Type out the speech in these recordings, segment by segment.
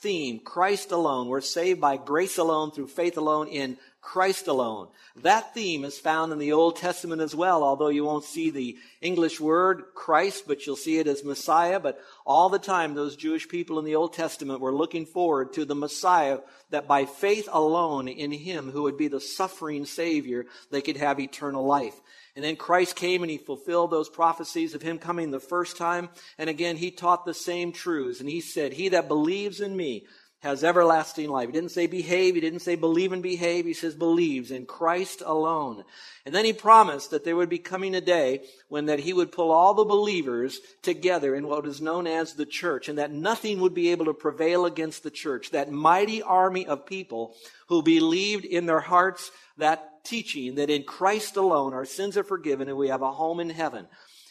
theme, Christ alone, we're saved by grace alone, through faith alone, in Christ alone. That theme is found in the Old Testament as well, although you won't see the English word Christ, but you'll see it as Messiah. But all the time, those Jewish people in the Old Testament were looking forward to the Messiah, that by faith alone in Him, who would be the suffering Savior, they could have eternal life. And then Christ came and he fulfilled those prophecies of him coming the first time. And again, he taught the same truths. And he said, He that believes in me has everlasting life. He didn't say behave. He didn't say believe and behave. He says believes in Christ alone. And then he promised that there would be coming a day when that he would pull all the believers together in what is known as the church and that nothing would be able to prevail against the church. That mighty army of people who believed in their hearts that teaching that in Christ alone our sins are forgiven and we have a home in heaven.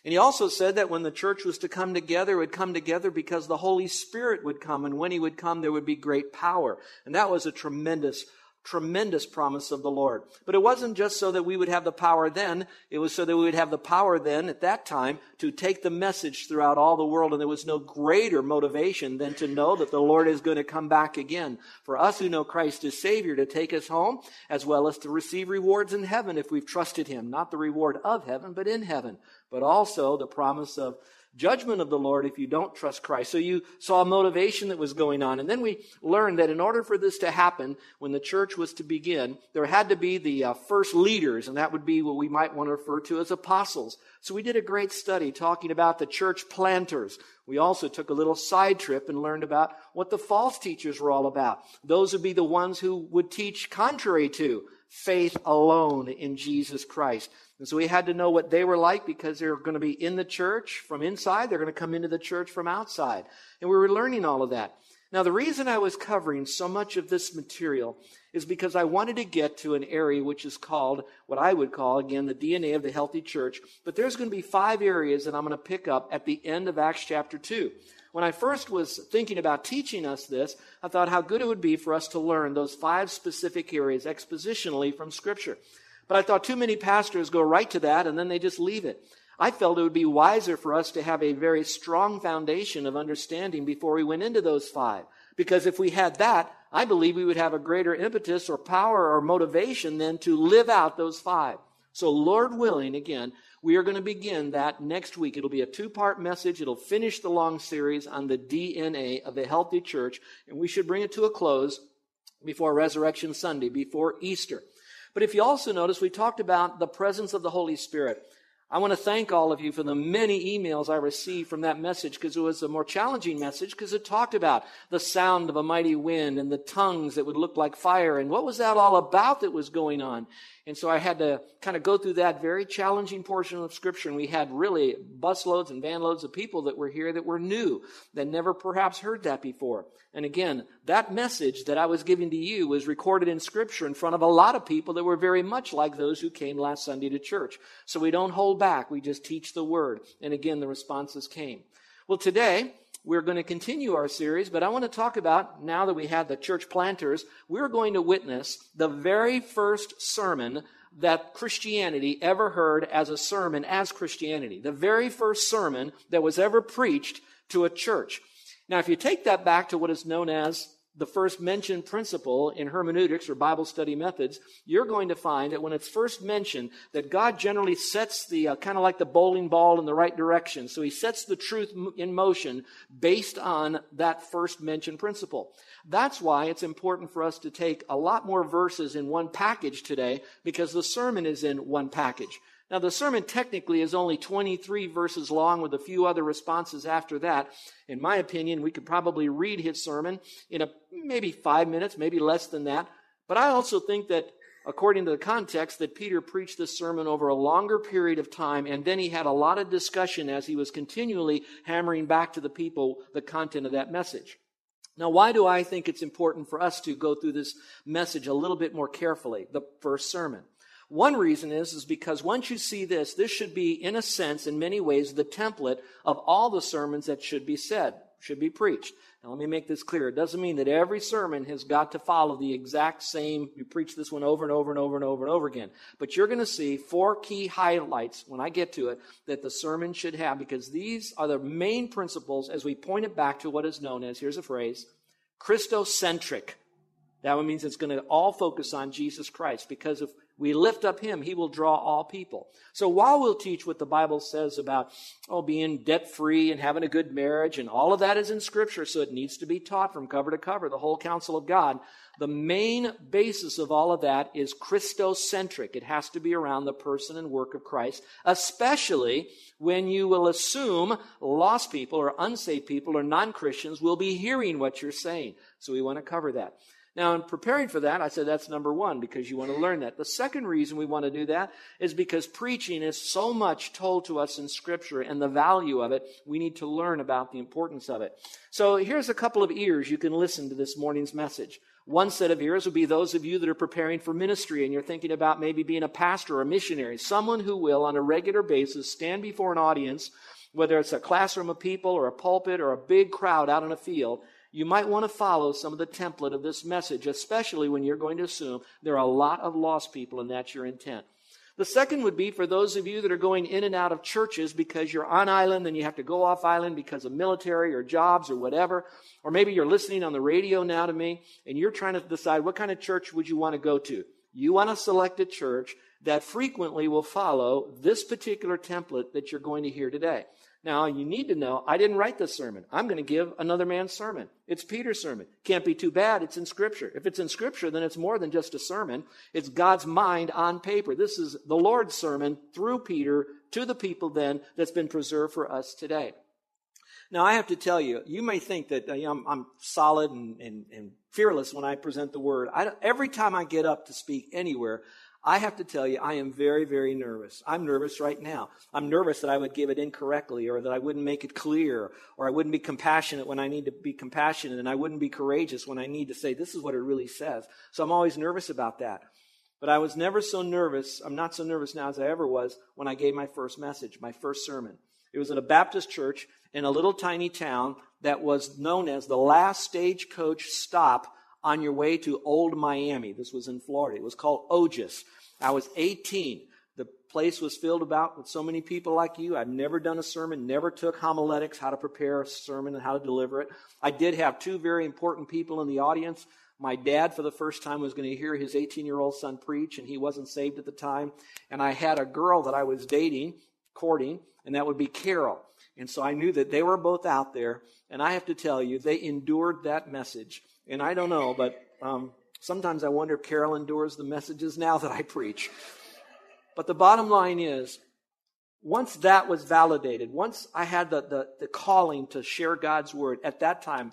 And he also said that when the church was to come together, it would come together because the Holy Spirit would come. And when he would come, there would be great power. And that was a tremendous tremendous promise of the Lord. But it wasn't just so that we would have the power then. It was so that we would have the power then at that time to take the message throughout all the world. And there was no greater motivation than to know that the Lord is going to come back again for us who know Christ as Savior to take us home as well as to receive rewards in heaven if we've trusted Him. Not the reward of heaven, but in heaven. But also the promise of judgment of the Lord if you don't trust Christ. So you saw a motivation that was going on. And then we learned that in order for this to happen, when the church was to begin, there had to be the uh, first leaders, and that would be what we might want to refer to as apostles. So we did a great study talking about the church planters. We also took a little side trip and learned about what the false teachers were all about. Those would be the ones who would teach contrary to faith alone in Jesus Christ. And so we had to know what they were like because they're going to be in the church from inside. They're going to come into the church from outside. And we were learning all of that. Now, the reason I was covering so much of this material is because I wanted to get to an area which is called what I would call, again, the DNA of the healthy church. But there's going to be five areas that I'm going to pick up at the end of Acts chapter 2. When I first was thinking about teaching us this, I thought how good it would be for us to learn those five specific areas expositionally from Scripture. But I thought too many pastors go right to that and then they just leave it. I felt it would be wiser for us to have a very strong foundation of understanding before we went into those five. Because if we had that, I believe we would have a greater impetus or power or motivation then to live out those five. So, Lord willing, again, we are going to begin that next week. It'll be a two part message. It'll finish the long series on the DNA of the healthy church, and we should bring it to a close before Resurrection Sunday, before Easter. But if you also notice, we talked about the presence of the Holy Spirit. I want to thank all of you for the many emails I received from that message because it was a more challenging message because it talked about the sound of a mighty wind and the tongues that would look like fire and what was that all about that was going on. And so I had to kind of go through that very challenging portion of scripture. And we had really busloads and vanloads of people that were here that were new, that never perhaps heard that before. And again, that message that I was giving to you was recorded in scripture in front of a lot of people that were very much like those who came last Sunday to church. So we don't hold back. We just teach the word. And again, the responses came. Well, today, we're going to continue our series, but I want to talk about, now that we have the church planters, we're going to witness the very first sermon that Christianity ever heard as a sermon as Christianity. The very first sermon that was ever preached to a church. Now, if you take that back to what is known as the first mentioned principle in hermeneutics or Bible study methods, you're going to find that when it's first mentioned, that God generally sets the uh, kind of like the bowling ball in the right direction. So he sets the truth in motion based on that first mentioned principle. That's why it's important for us to take a lot more verses in one package today because the sermon is in one package. Now, the sermon technically is only 23 verses long with a few other responses after that. In my opinion, we could probably read his sermon in a, maybe five minutes, maybe less than that. But I also think that according to the context, that Peter preached this sermon over a longer period of time, and then he had a lot of discussion as he was continually hammering back to the people the content of that message. Now, why do I think it's important for us to go through this message a little bit more carefully, the first sermon? One reason is, is because once you see this, this should be, in a sense, in many ways, the template of all the sermons that should be said, should be preached. Now, let me make this clear. It doesn't mean that every sermon has got to follow the exact same, you preach this one over and over and over and over and over again. But you're going to see four key highlights when I get to it that the sermon should have, because these are the main principles as we point it back to what is known as, here's a phrase, Christocentric. That means it's going to all focus on Jesus Christ, because if we lift up him, he will draw all people. So while we'll teach what the Bible says about, oh, being debt free and having a good marriage, and all of that is in Scripture, so it needs to be taught from cover to cover, the whole counsel of God, the main basis of all of that is Christocentric. It has to be around the person and work of Christ, especially when you will assume lost people or unsaved people or non Christians will be hearing what you're saying. So we want to cover that. Now, in preparing for that, I said that's number one because you want to learn that. The second reason we want to do that is because preaching is so much told to us in Scripture and the value of it, we need to learn about the importance of it. So here's a couple of ears you can listen to this morning's message. One set of ears would be those of you that are preparing for ministry and you're thinking about maybe being a pastor or a missionary, someone who will, on a regular basis, stand before an audience, whether it's a classroom of people or a pulpit or a big crowd out in a field, you might want to follow some of the template of this message, especially when you're going to assume there are a lot of lost people and that's your intent. The second would be for those of you that are going in and out of churches because you're on island and you have to go off island because of military or jobs or whatever. Or maybe you're listening on the radio now to me and you're trying to decide what kind of church would you want to go to. You want to select a church that frequently will follow this particular template that you're going to hear today. Now, you need to know, I didn't write this sermon. I'm going to give another man's sermon. It's Peter's sermon. Can't be too bad. It's in Scripture. If it's in Scripture, then it's more than just a sermon. It's God's mind on paper. This is the Lord's sermon through Peter to the people then that's been preserved for us today. Now, I have to tell you, you may think that uh, I'm, I'm, solid and, and, and, fearless when I present the word. Every time I get up to speak anywhere, I have to tell you, I am very, very nervous. I'm nervous right now. I'm nervous that I would give it incorrectly or that I wouldn't make it clear or I wouldn't be compassionate when I need to be compassionate and I wouldn't be courageous when I need to say, this is what it really says. So I'm always nervous about that. But I was never so nervous. I'm not so nervous now as I ever was when I gave my first message, my first sermon. It was at a Baptist church in a little tiny town that was known as the last stagecoach stop on your way to Old Miami. This was in Florida. It was called Ojus. I was 18. The place was filled about with so many people like you. I've never done a sermon, never took homiletics, how to prepare a sermon and how to deliver it. I did have two very important people in the audience. My dad, for the first time, was going to hear his 18 year old son preach, and he wasn't saved at the time. And I had a girl that I was dating, courting, and that would be Carol. And so I knew that they were both out there. And I have to tell you, they endured that message. And I don't know, but um, sometimes I wonder if Carol endures the messages now that I preach. But the bottom line is, once that was validated, once I had the, the, the calling to share God's word at that time,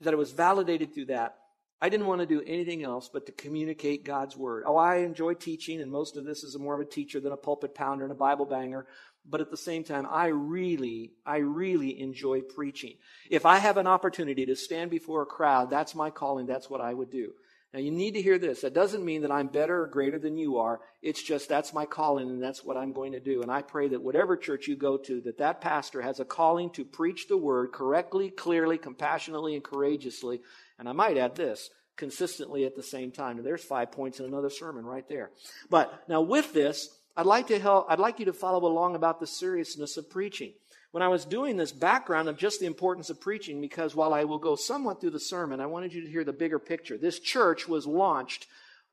that it was validated through that, I didn't want to do anything else but to communicate God's word. Oh, I enjoy teaching, and most of this is more of a teacher than a pulpit pounder and a Bible banger but at the same time, I really, I really enjoy preaching. If I have an opportunity to stand before a crowd, that's my calling. That's what I would do. Now you need to hear this. That doesn't mean that I'm better or greater than you are. It's just that's my calling and that's what I'm going to do. And I pray that whatever church you go to, that that pastor has a calling to preach the word correctly, clearly, compassionately, and courageously. And I might add this, consistently at the same time. And there's five points in another sermon right there. But now with this, I'd like to help, I'd like you to follow along about the seriousness of preaching. when I was doing this background of just the importance of preaching, because while I will go somewhat through the sermon, I wanted you to hear the bigger picture. This church was launched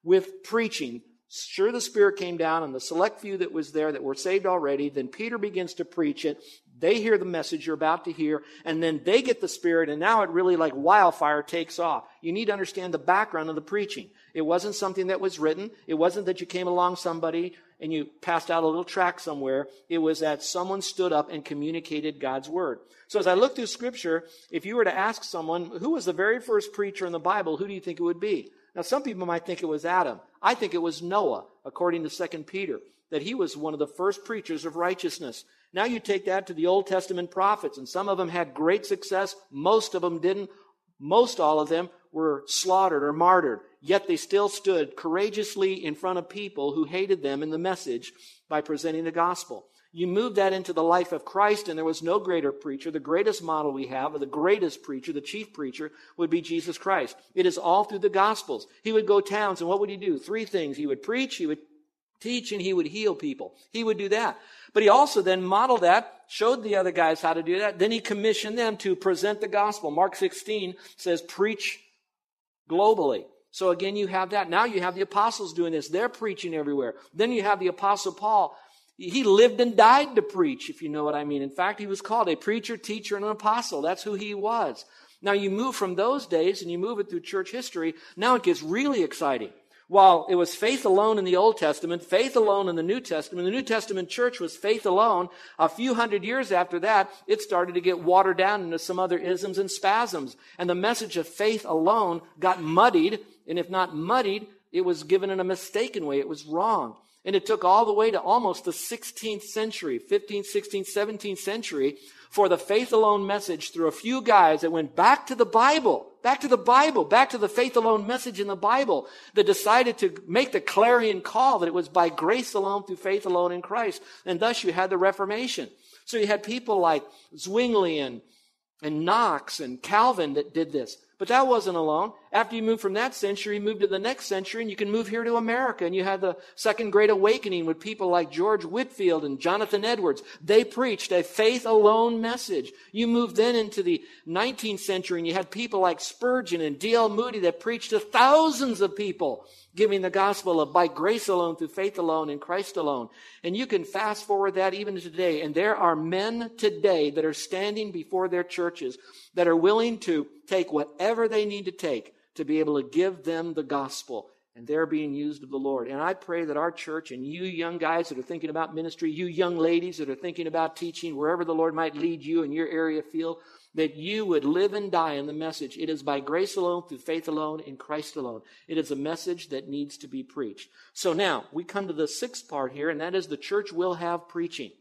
with preaching. Sure, the Spirit came down, and the select few that was there that were saved already. Then Peter begins to preach it. They hear the message you're about to hear, and then they get the Spirit, and now it really like wildfire takes off. You need to understand the background of the preaching. It wasn't something that was written. It wasn't that you came along somebody and you passed out a little tract somewhere. It was that someone stood up and communicated God's word. So as I look through scripture, if you were to ask someone, who was the very first preacher in the Bible, who do you think it would be? Now, some people might think it was Adam. I think it was Noah, according to 2 Peter, that he was one of the first preachers of righteousness. Now you take that to the Old Testament prophets, and some of them had great success. Most of them didn't. Most all of them were slaughtered or martyred. Yet they still stood courageously in front of people who hated them in the message by presenting the gospel. You move that into the life of Christ, and there was no greater preacher. The greatest model we have, or the greatest preacher, the chief preacher, would be Jesus Christ. It is all through the Gospels. He would go towns, and what would he do? Three things. He would preach, he would teach, and he would heal people. He would do that. But he also then modeled that, showed the other guys how to do that. Then he commissioned them to present the gospel. Mark 16 says, preach globally. So again, you have that. Now you have the apostles doing this. They're preaching everywhere. Then you have the apostle Paul. He lived and died to preach, if you know what I mean. In fact, he was called a preacher, teacher, and an apostle. That's who he was. Now you move from those days and you move it through church history. Now it gets really exciting. While it was faith alone in the Old Testament, faith alone in the New Testament, the New Testament church was faith alone. A few hundred years after that, it started to get watered down into some other isms and spasms. And the message of faith alone got muddied and if not muddied, it was given in a mistaken way. It was wrong. And it took all the way to almost the 16th century, 15th, 16th, 17th century for the faith alone message through a few guys that went back to the Bible, back to the Bible, back to the faith alone message in the Bible that decided to make the clarion call that it was by grace alone through faith alone in Christ. And thus you had the Reformation. So you had people like Zwingli and, and Knox and Calvin that did this. But that wasn't alone. After you move from that century, move to the next century, and you can move here to America. And you had the Second Great Awakening with people like George Whitefield and Jonathan Edwards. They preached a faith alone message. You move then into the 19th century, and you had people like Spurgeon and D.L. Moody that preached to thousands of people giving the gospel of by grace alone, through faith alone, in Christ alone. And you can fast forward that even today. And there are men today that are standing before their churches that are willing to take whatever they need to take to be able to give them the gospel. And they're being used of the Lord. And I pray that our church and you young guys that are thinking about ministry, you young ladies that are thinking about teaching, wherever the Lord might lead you in your area field, that you would live and die in the message. It is by grace alone, through faith alone, in Christ alone. It is a message that needs to be preached. So now we come to the sixth part here, and that is the church will have preaching.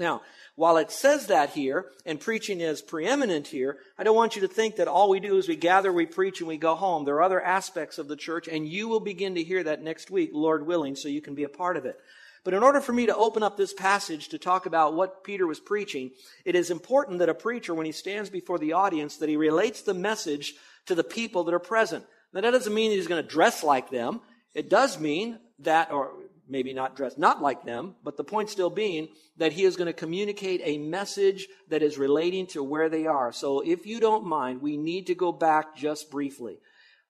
Now, while it says that here, and preaching is preeminent here, I don't want you to think that all we do is we gather, we preach, and we go home. There are other aspects of the church, and you will begin to hear that next week, Lord willing, so you can be a part of it. But in order for me to open up this passage to talk about what Peter was preaching, it is important that a preacher, when he stands before the audience, that he relates the message to the people that are present. Now, that doesn't mean he's going to dress like them. It does mean that, or maybe not dressed not like them, but the point still being that he is going to communicate a message that is relating to where they are. So if you don't mind, we need to go back just briefly.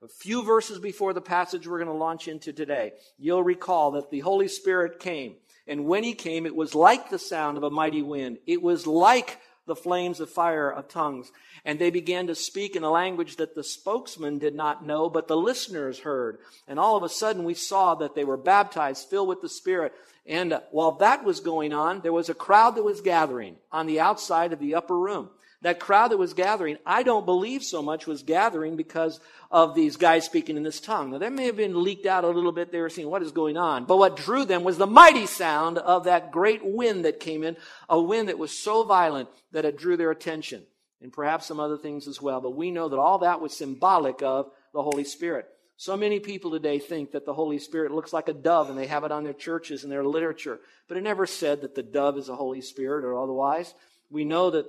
A few verses before the passage we're going to launch into today, you'll recall that the Holy Spirit came. And when he came, it was like the sound of a mighty wind. It was like the flames of fire of tongues. And they began to speak in a language that the spokesman did not know, but the listeners heard. And all of a sudden we saw that they were baptized, filled with the Spirit. And while that was going on, there was a crowd that was gathering on the outside of the upper room that crowd that was gathering, I don't believe so much was gathering because of these guys speaking in this tongue. Now, that may have been leaked out a little bit. They were seeing what is going on. But what drew them was the mighty sound of that great wind that came in, a wind that was so violent that it drew their attention. And perhaps some other things as well. But we know that all that was symbolic of the Holy Spirit. So many people today think that the Holy Spirit looks like a dove and they have it on their churches and their literature. But it never said that the dove is the Holy Spirit or otherwise. We know that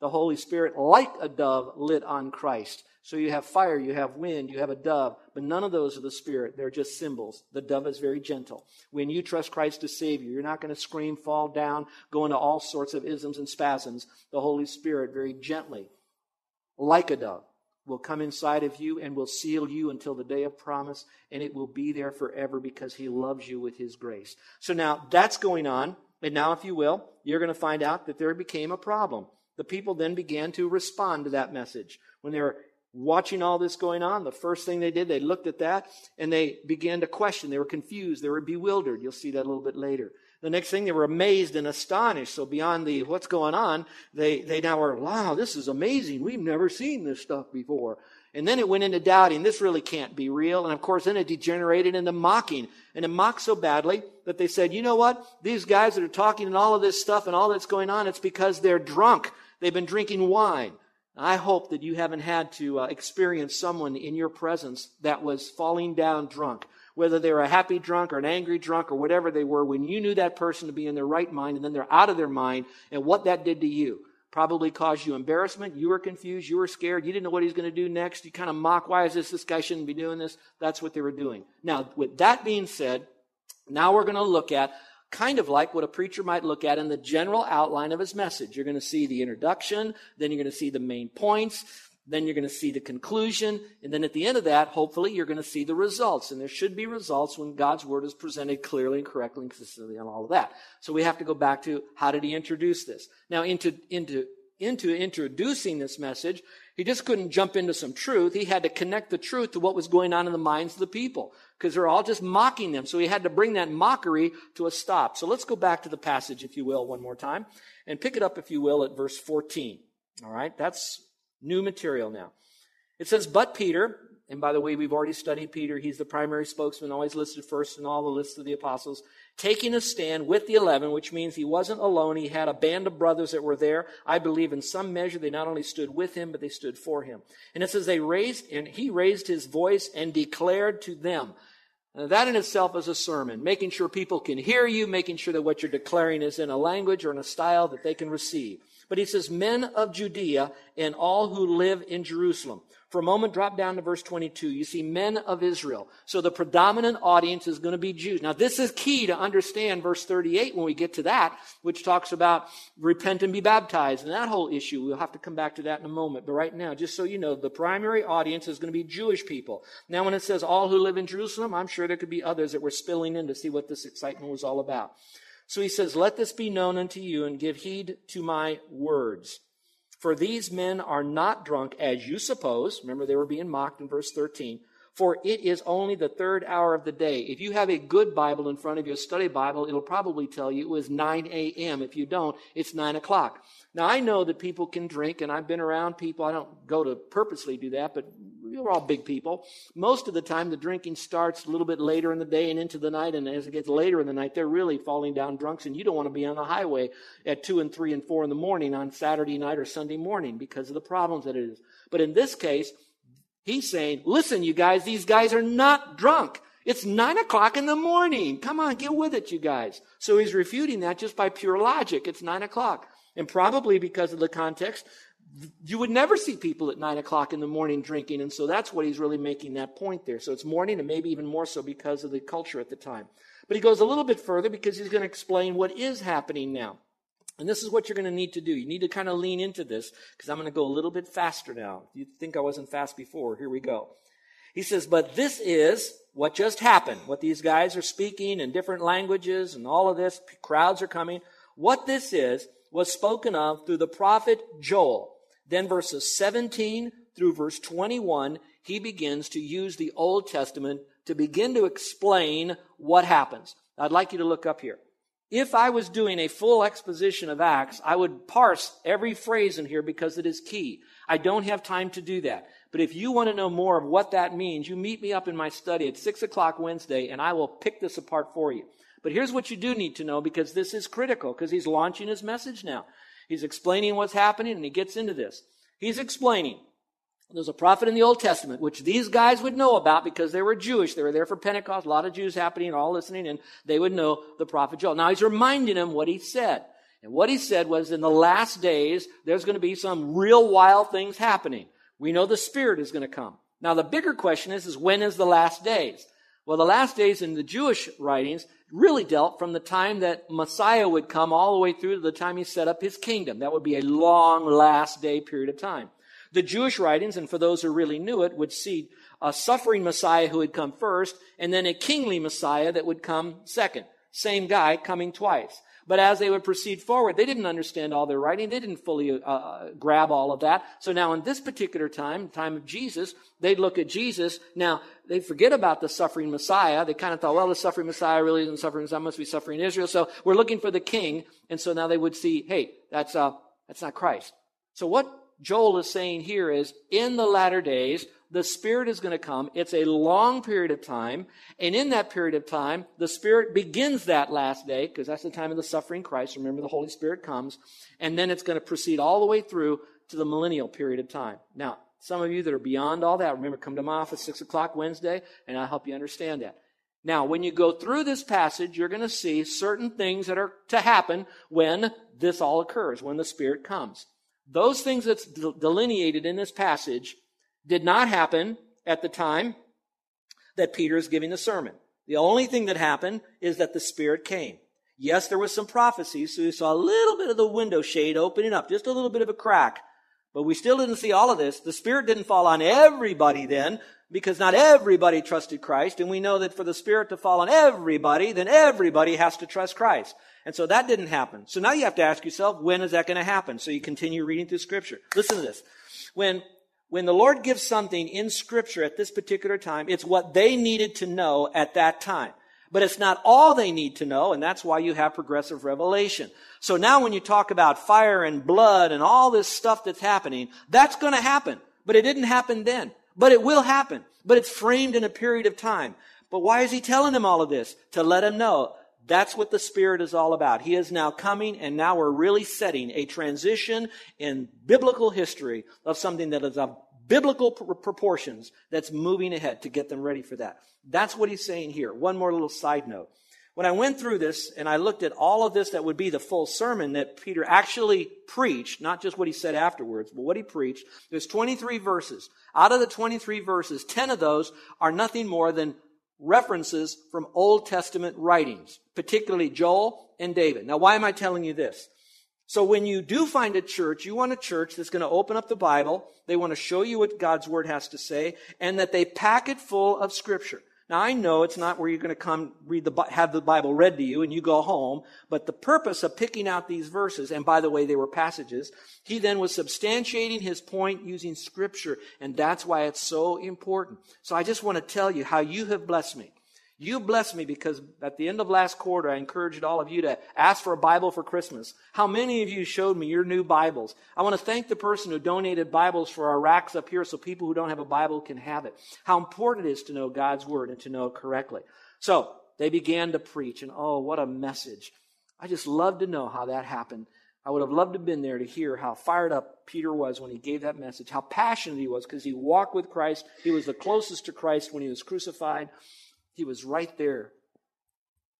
the Holy Spirit, like a dove, lit on Christ. So you have fire, you have wind, you have a dove, but none of those are the Spirit. They're just symbols. The dove is very gentle. When you trust Christ to save you, you're not going to scream, fall down, go into all sorts of isms and spasms. The Holy Spirit, very gently, like a dove, will come inside of you and will seal you until the day of promise, and it will be there forever because He loves you with His grace. So now that's going on. And now, if you will, you're going to find out that there became a problem. The people then began to respond to that message. When they were watching all this going on, the first thing they did, they looked at that and they began to question. They were confused. They were bewildered. You'll see that a little bit later. The next thing, they were amazed and astonished. So beyond the what's going on, they, they now are, wow, this is amazing. We've never seen this stuff before. And then it went into doubting. This really can't be real. And of course, then it degenerated into mocking. And it mocked so badly that they said, you know what? These guys that are talking and all of this stuff and all that's going on, it's because they're drunk. They've been drinking wine. I hope that you haven't had to uh, experience someone in your presence that was falling down drunk, whether they were a happy drunk or an angry drunk or whatever they were, when you knew that person to be in their right mind and then they're out of their mind and what that did to you. Probably caused you embarrassment. You were confused. You were scared. You didn't know what he's going to do next. You kind of mock, why is this? This guy shouldn't be doing this. That's what they were doing. Now, with that being said, now we're going to look at kind of like what a preacher might look at in the general outline of his message. You're going to see the introduction, then you're going to see the main points, then you're going to see the conclusion, and then at the end of that, hopefully, you're going to see the results. And there should be results when God's word is presented clearly and correctly and consistently and all of that. So we have to go back to how did he introduce this? Now, into, into, into introducing this message, he just couldn't jump into some truth. He had to connect the truth to what was going on in the minds of the people because they're all just mocking them. So he had to bring that mockery to a stop. So let's go back to the passage, if you will, one more time and pick it up, if you will, at verse 14. All right. That's new material now. It says, but Peter, and by the way, we've already studied Peter. He's the primary spokesman, always listed first in all the lists of the apostles taking a stand with the 11, which means he wasn't alone. He had a band of brothers that were there. I believe in some measure they not only stood with him, but they stood for him. And it says they raised, and he raised his voice and declared to them. Now that in itself is a sermon, making sure people can hear you, making sure that what you're declaring is in a language or in a style that they can receive. But he says, men of Judea and all who live in Jerusalem. For a moment, drop down to verse 22. You see men of Israel. So the predominant audience is going to be Jews. Now, this is key to understand verse 38 when we get to that, which talks about repent and be baptized and that whole issue. We'll have to come back to that in a moment. But right now, just so you know, the primary audience is going to be Jewish people. Now, when it says all who live in Jerusalem, I'm sure there could be others that were spilling in to see what this excitement was all about. So he says, Let this be known unto you and give heed to my words. For these men are not drunk as you suppose. Remember, they were being mocked in verse 13. For it is only the third hour of the day. If you have a good Bible in front of you, a study Bible, it'll probably tell you it was 9 a.m. If you don't, it's 9 o'clock. Now, I know that people can drink, and I've been around people. I don't go to purposely do that, but we're all big people. Most of the time, the drinking starts a little bit later in the day and into the night, and as it gets later in the night, they're really falling down drunks, and you don't want to be on the highway at 2 and 3 and 4 in the morning on Saturday night or Sunday morning because of the problems that it is. But in this case, he's saying, listen, you guys, these guys are not drunk. It's nine o'clock in the morning. Come on, get with it, you guys. So he's refuting that just by pure logic. It's nine o'clock. And probably because of the context, you would never see people at nine o'clock in the morning drinking. And so that's what he's really making that point there. So it's morning and maybe even more so because of the culture at the time. But he goes a little bit further because he's going to explain what is happening now. And this is what you're going to need to do. You need to kind of lean into this because I'm going to go a little bit faster now. You think I wasn't fast before. Here we go. He says, but this is what just happened. What these guys are speaking in different languages and all of this. Crowds are coming. What this is was spoken of through the prophet Joel. Then verses 17 through verse 21, he begins to use the Old Testament to begin to explain what happens. I'd like you to look up here. If I was doing a full exposition of Acts, I would parse every phrase in here because it is key. I don't have time to do that. But if you want to know more of what that means, you meet me up in my study at 6 o'clock Wednesday and I will pick this apart for you. But here's what you do need to know because this is critical because he's launching his message now. He's explaining what's happening and he gets into this. He's explaining there's a prophet in the Old Testament, which these guys would know about because they were Jewish. They were there for Pentecost, a lot of Jews happening, all listening, and they would know the prophet Joel. Now he's reminding them what he said. And what he said was in the last days, there's going to be some real wild things happening. We know the Spirit is going to come. Now, the bigger question is, is when is the last days? Well, the last days in the Jewish writings really dealt from the time that Messiah would come all the way through to the time he set up his kingdom. That would be a long last day period of time. The Jewish writings, and for those who really knew it, would see a suffering Messiah who would come first, and then a kingly Messiah that would come second. Same guy coming twice. But as they would proceed forward, they didn't understand all their writing. They didn't fully uh, grab all of that. So now in this particular time, time of Jesus, they'd look at Jesus. Now, they forget about the suffering Messiah. They kind of thought, well, the suffering Messiah really isn't suffering Messiah, must be suffering Israel. So we're looking for the king. And so now they would see, hey, that's, uh, that's not Christ. So what Joel is saying here is, in the latter days, the Spirit is going to come. It's a long period of time. And in that period of time, the Spirit begins that last day, because that's the time of the suffering Christ. Remember, the Holy Spirit comes. And then it's going to proceed all the way through to the millennial period of time. Now, some of you that are beyond all that, remember, come to my office 6 o'clock Wednesday, and I'll help you understand that. Now, when you go through this passage, you're going to see certain things that are to happen when this all occurs, when the Spirit comes. Those things that's delineated in this passage did not happen at the time that Peter is giving the sermon. The only thing that happened is that the Spirit came. Yes, there was some prophecy, so we saw a little bit of the window shade opening up, just a little bit of a crack. But we still didn't see all of this. The Spirit didn't fall on everybody then, because not everybody trusted Christ. And we know that for the Spirit to fall on everybody, then everybody has to trust Christ. And so that didn't happen. So now you have to ask yourself, when is that going to happen? So you continue reading through Scripture. Listen to this. When when the Lord gives something in Scripture at this particular time, it's what they needed to know at that time. But it's not all they need to know, and that's why you have progressive revelation. So now when you talk about fire and blood and all this stuff that's happening, that's going to happen. But it didn't happen then. But it will happen. But it's framed in a period of time. But why is he telling them all of this? To let them know that's what the Spirit is all about. He is now coming, and now we're really setting a transition in biblical history of something that is of biblical pr- proportions that's moving ahead to get them ready for that. That's what he's saying here. One more little side note. When I went through this and I looked at all of this that would be the full sermon that Peter actually preached, not just what he said afterwards, but what he preached, there's 23 verses. Out of the 23 verses, 10 of those are nothing more than references from Old Testament writings, particularly Joel and David. Now, why am I telling you this? So when you do find a church, you want a church that's going to open up the Bible, they want to show you what God's Word has to say, and that they pack it full of Scripture. Now I know it's not where you're going to come read the, have the Bible read to you and you go home, but the purpose of picking out these verses, and by the way, they were passages, he then was substantiating his point using scripture, and that's why it's so important. So I just want to tell you how you have blessed me. You blessed me because at the end of last quarter, I encouraged all of you to ask for a Bible for Christmas. How many of you showed me your new Bibles? I want to thank the person who donated Bibles for our racks up here so people who don't have a Bible can have it. How important it is to know God's Word and to know it correctly. So, they began to preach, and oh, what a message. I just love to know how that happened. I would have loved to have been there to hear how fired up Peter was when he gave that message, how passionate he was because he walked with Christ. He was the closest to Christ when he was crucified. He was right there.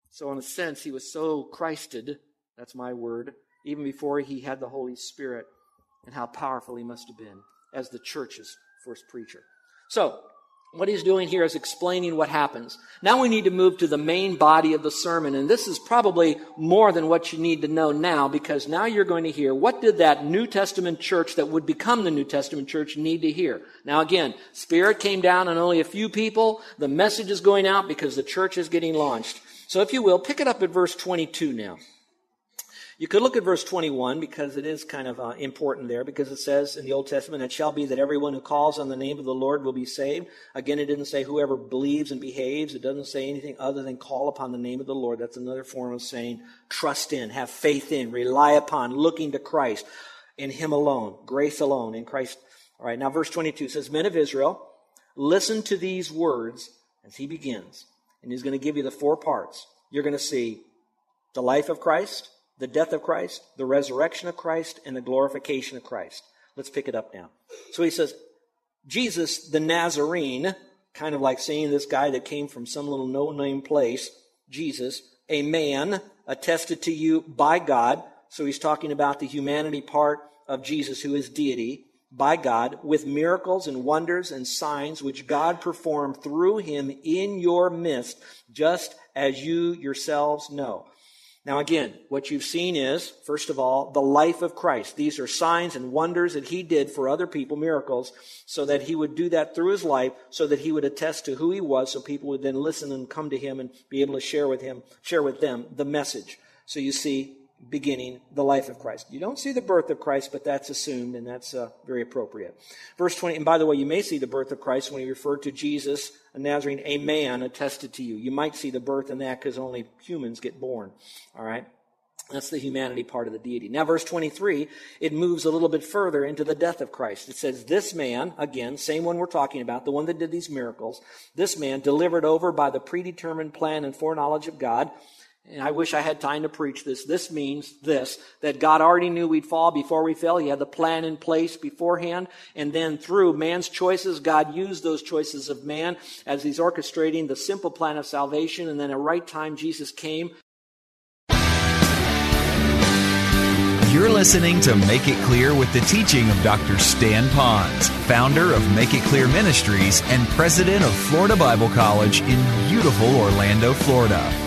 So, in a sense, he was so Christed, that's my word, even before he had the Holy Spirit, and how powerful he must have been as the church's first preacher. So, what he's doing here is explaining what happens. Now we need to move to the main body of the sermon, and this is probably more than what you need to know now because now you're going to hear what did that New Testament church that would become the New Testament church need to hear. Now again, Spirit came down on only a few people. The message is going out because the church is getting launched. So if you will, pick it up at verse 22 now. You could look at verse 21 because it is kind of uh, important there because it says in the Old Testament, it shall be that everyone who calls on the name of the Lord will be saved. Again, it didn't say whoever believes and behaves. It doesn't say anything other than call upon the name of the Lord. That's another form of saying trust in, have faith in, rely upon, looking to Christ, in Him alone, grace alone, in Christ. All right, now verse 22 says, Men of Israel, listen to these words as he begins. And he's going to give you the four parts. You're going to see the life of Christ, the death of Christ, the resurrection of Christ, and the glorification of Christ. Let's pick it up now. So he says, Jesus the Nazarene, kind of like saying this guy that came from some little no name place, Jesus, a man attested to you by God. So he's talking about the humanity part of Jesus, who is deity. by God with miracles and wonders and signs which God performed through him in your midst, just as you yourselves know. Now, again, what you've seen is, first of all, the life of Christ. These are signs and wonders that he did for other people, miracles, so that he would do that through his life, so that he would attest to who he was, so people would then listen and come to him and be able to share with him, share with them the message. So you see, beginning the life of Christ. You don't see the birth of Christ, but that's assumed, and that's uh, very appropriate. Verse 20, and by the way, you may see the birth of Christ when he referred to Jesus, a Nazarene, a man attested to you. You might see the birth in that because only humans get born. All right? That's the humanity part of the deity. Now, verse 23, it moves a little bit further into the death of Christ. It says, This man, again, same one we're talking about, the one that did these miracles, this man, delivered over by the predetermined plan and foreknowledge of God, and I wish I had time to preach this. This means this, that God already knew we'd fall before we fell. He had the plan in place beforehand. And then through man's choices, God used those choices of man as he's orchestrating the simple plan of salvation. And then at right time, Jesus came. You're listening to Make It Clear with the teaching of Dr. Stan Ponz, founder of Make It Clear Ministries and president of Florida Bible College in beautiful Orlando, Florida.